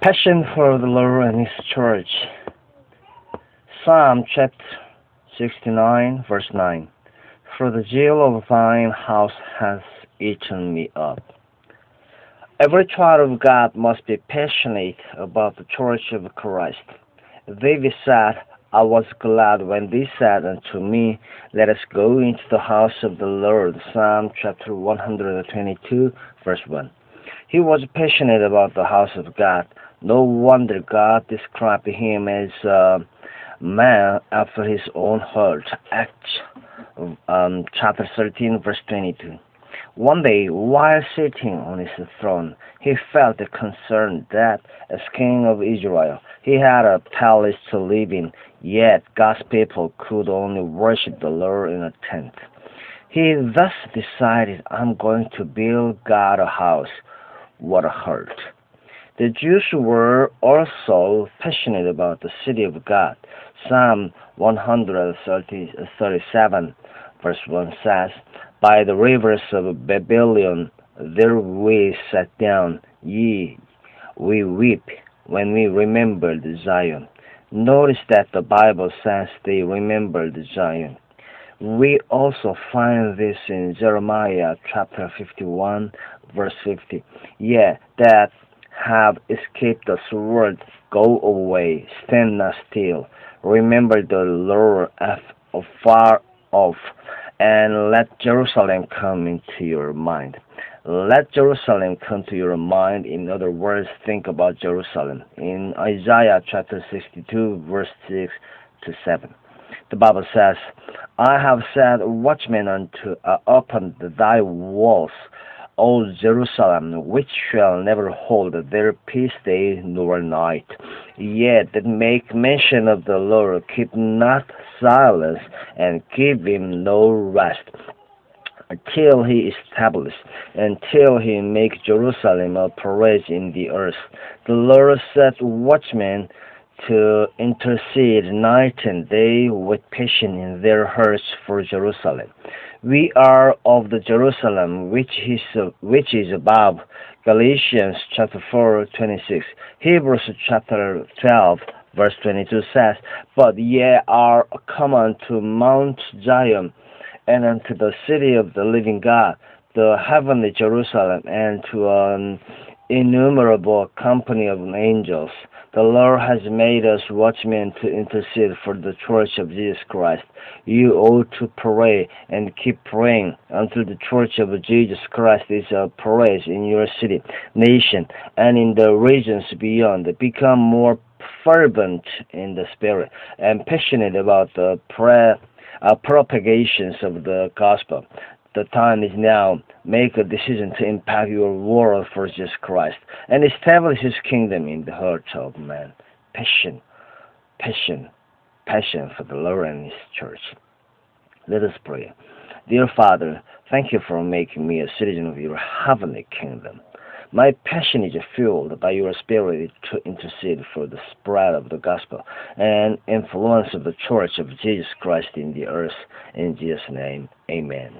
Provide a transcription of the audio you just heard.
Passion for the Lord and His Church. Psalm chapter 69, verse 9. For the zeal of thine house has eaten me up. Every child of God must be passionate about the church of Christ. David said, I was glad when they said unto me, Let us go into the house of the Lord. Psalm chapter 122, verse 1. He was passionate about the house of God. No wonder God described him as a man after his own heart. Acts um, chapter 13, verse 22. One day, while sitting on his throne, he felt concerned that, as king of Israel, he had a palace to live in, yet God's people could only worship the Lord in a tent. He thus decided, I'm going to build God a house. What a hurt. The Jews were also passionate about the city of God. Psalm 137, verse 1 says, By the rivers of Babylon there we sat down, ye, we weep when we remembered Zion. Notice that the Bible says they remembered Zion. We also find this in Jeremiah chapter 51, verse 50. Yeah, that have escaped the sword, go away, stand not still. Remember the Lord afar off, and let Jerusalem come into your mind. Let Jerusalem come to your mind. In other words, think about Jerusalem. In Isaiah chapter 62, verse 6 to 7. The Bible says, I have set watchmen unto uh, upon thy walls O Jerusalem, which shall never hold their peace day nor night. Yet that make mention of the Lord, keep not silence, and give him no rest, until he establish, until he make Jerusalem a praise in the earth. The Lord set watchmen to intercede night and day with patience in their hearts for Jerusalem. We are of the Jerusalem which is which is above. Galatians chapter 4 26. Hebrews chapter 12 verse 22 says, But ye are come unto Mount Zion, and unto the city of the living God, the heavenly Jerusalem, and to an innumerable company of angels the Lord has made us watchmen to intercede for the church of Jesus Christ. You ought to pray and keep praying until the church of Jesus Christ is a praise in your city, nation, and in the regions beyond. Become more fervent in the spirit and passionate about the prayer uh, propagations of the gospel. The time is now. Make a decision to impact your world for Jesus Christ and establish His kingdom in the hearts of men. Passion, passion, passion for the Lord and His church. Let us pray. Dear Father, thank you for making me a citizen of your heavenly kingdom. My passion is fueled by your spirit to intercede for the spread of the gospel and influence of the church of Jesus Christ in the earth. In Jesus' name, amen.